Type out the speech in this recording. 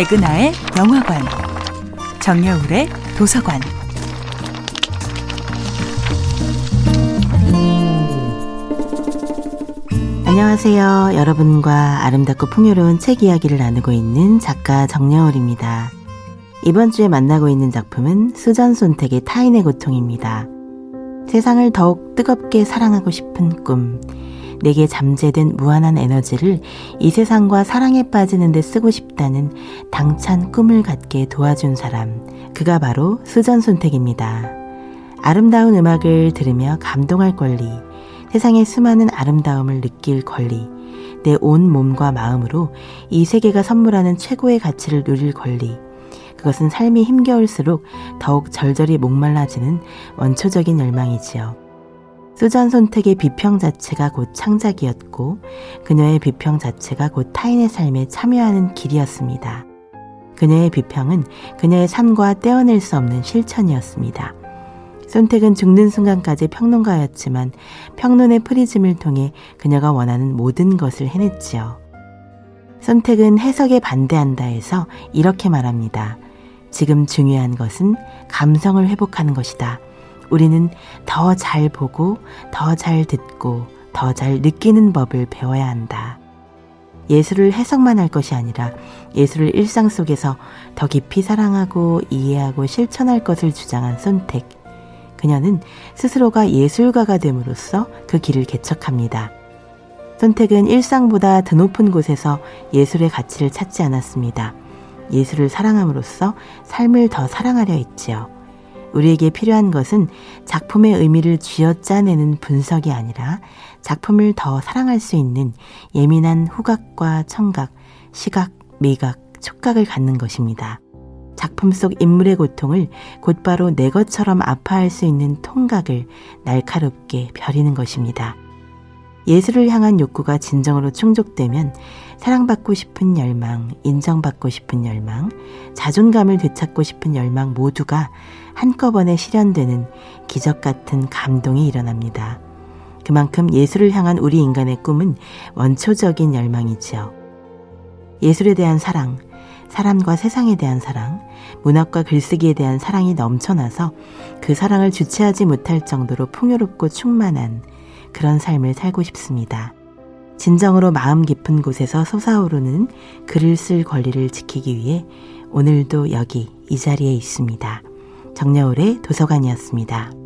백은하의 영화관, 정여울의 도서관. 안녕하세요. 여러분과 아름답고 풍요로운 책 이야기를 나누고 있는 작가 정여울입니다. 이번 주에 만나고 있는 작품은 수전 손택의 타인의 고통입니다. 세상을 더욱 뜨겁게 사랑하고 싶은 꿈, 내게 잠재된 무한한 에너지를 이 세상과 사랑에 빠지는 데 쓰고 싶다는 당찬 꿈을 갖게 도와준 사람, 그가 바로 수전 손택입니다. 아름다운 음악을 들으며 감동할 권리, 세상의 수많은 아름다움을 느낄 권리, 내 온 몸과 마음으로 이 세계가 선물하는 최고의 가치를 누릴 권리, 그것은 삶이 힘겨울수록 더욱 절절히 목말라지는 원초적인 열망이지요. 수잔 선택의 비평 자체가 곧 창작이었고 그녀의 비평 자체가 곧 타인의 삶에 참여하는 길이었습니다. 그녀의 비평은 그녀의 삶과 떼어낼 수 없는 실천이었습니다. 손택은 죽는 순간까지 평론가였지만 평론의 프리즘을 통해 그녀가 원하는 모든 것을 해냈지요. 선택은 해석에 반대한다 해서 이렇게 말합니다. 지금 중요한 것은 감성을 회복하는 것이다. 우리는 더 잘 보고, 더 잘 듣고, 더 잘 느끼는 법을 배워야 한다. 예술을 해석만 할 것이 아니라 예술을 일상 속에서 더 깊이 사랑하고 이해하고 실천할 것을 주장한 선택. 그녀는 스스로가 예술가가 됨으로써 그 길을 개척합니다. 선택은 일상보다 더 높은 곳에서 예술의 가치를 찾지 않았습니다. 예술을 사랑함으로써 삶을 더 사랑하려 했지요. 우리에게 필요한 것은 작품의 의미를 쥐어짜내는 분석이 아니라 작품을 더 사랑할 수 있는 예민한 후각과 청각, 시각, 미각, 촉각을 갖는 것입니다. 작품 속 인물의 고통을 곧바로 내 것처럼 아파할 수 있는 통각을 날카롭게 벼리는 것입니다. 예술을 향한 욕구가 진정으로 충족되면 사랑받고 싶은 열망, 인정받고 싶은 열망, 자존감을 되찾고 싶은 열망 모두가 한꺼번에 실현되는 기적 같은 감동이 일어납니다. 그만큼 예술을 향한 우리 인간의 꿈은 원초적인 열망이지요. 예술에 대한 사랑, 사람과 세상에 대한 사랑, 문학과 글쓰기에 대한 사랑이 넘쳐나서 그 사랑을 주체하지 못할 정도로 풍요롭고 충만한 그런 삶을 살고 싶습니다. 진정으로 마음 깊은 곳에서 솟아오르는 글을 쓸 권리를 지키기 위해 오늘도 여기 이 자리에 있습니다. 정여울의 도서관이었습니다.